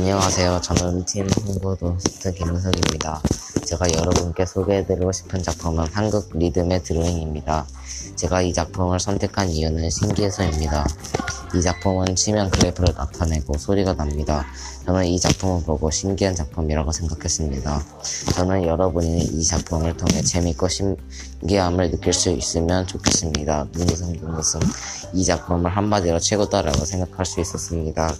안녕하세요. 저는 팀 홍보 도스트 김은석입니다. 제가 여러분께 소개해드리고 싶은 작품은 한국 리듬의 드로잉입니다. 제가 이 작품을 선택한 이유는 신기해서입니다. 이 작품은 치면 그래프를 나타내고 소리가 납니다. 저는 이 작품을 보고 신기한 작품이라고 생각했습니다. 저는 여러분이 이 작품을 통해 재밌고 신기함을 느낄 수 있으면 좋겠습니다. 눈웃음 눈웃음 이 작품을 한마디로 최고다라고 생각할 수 있었습니다.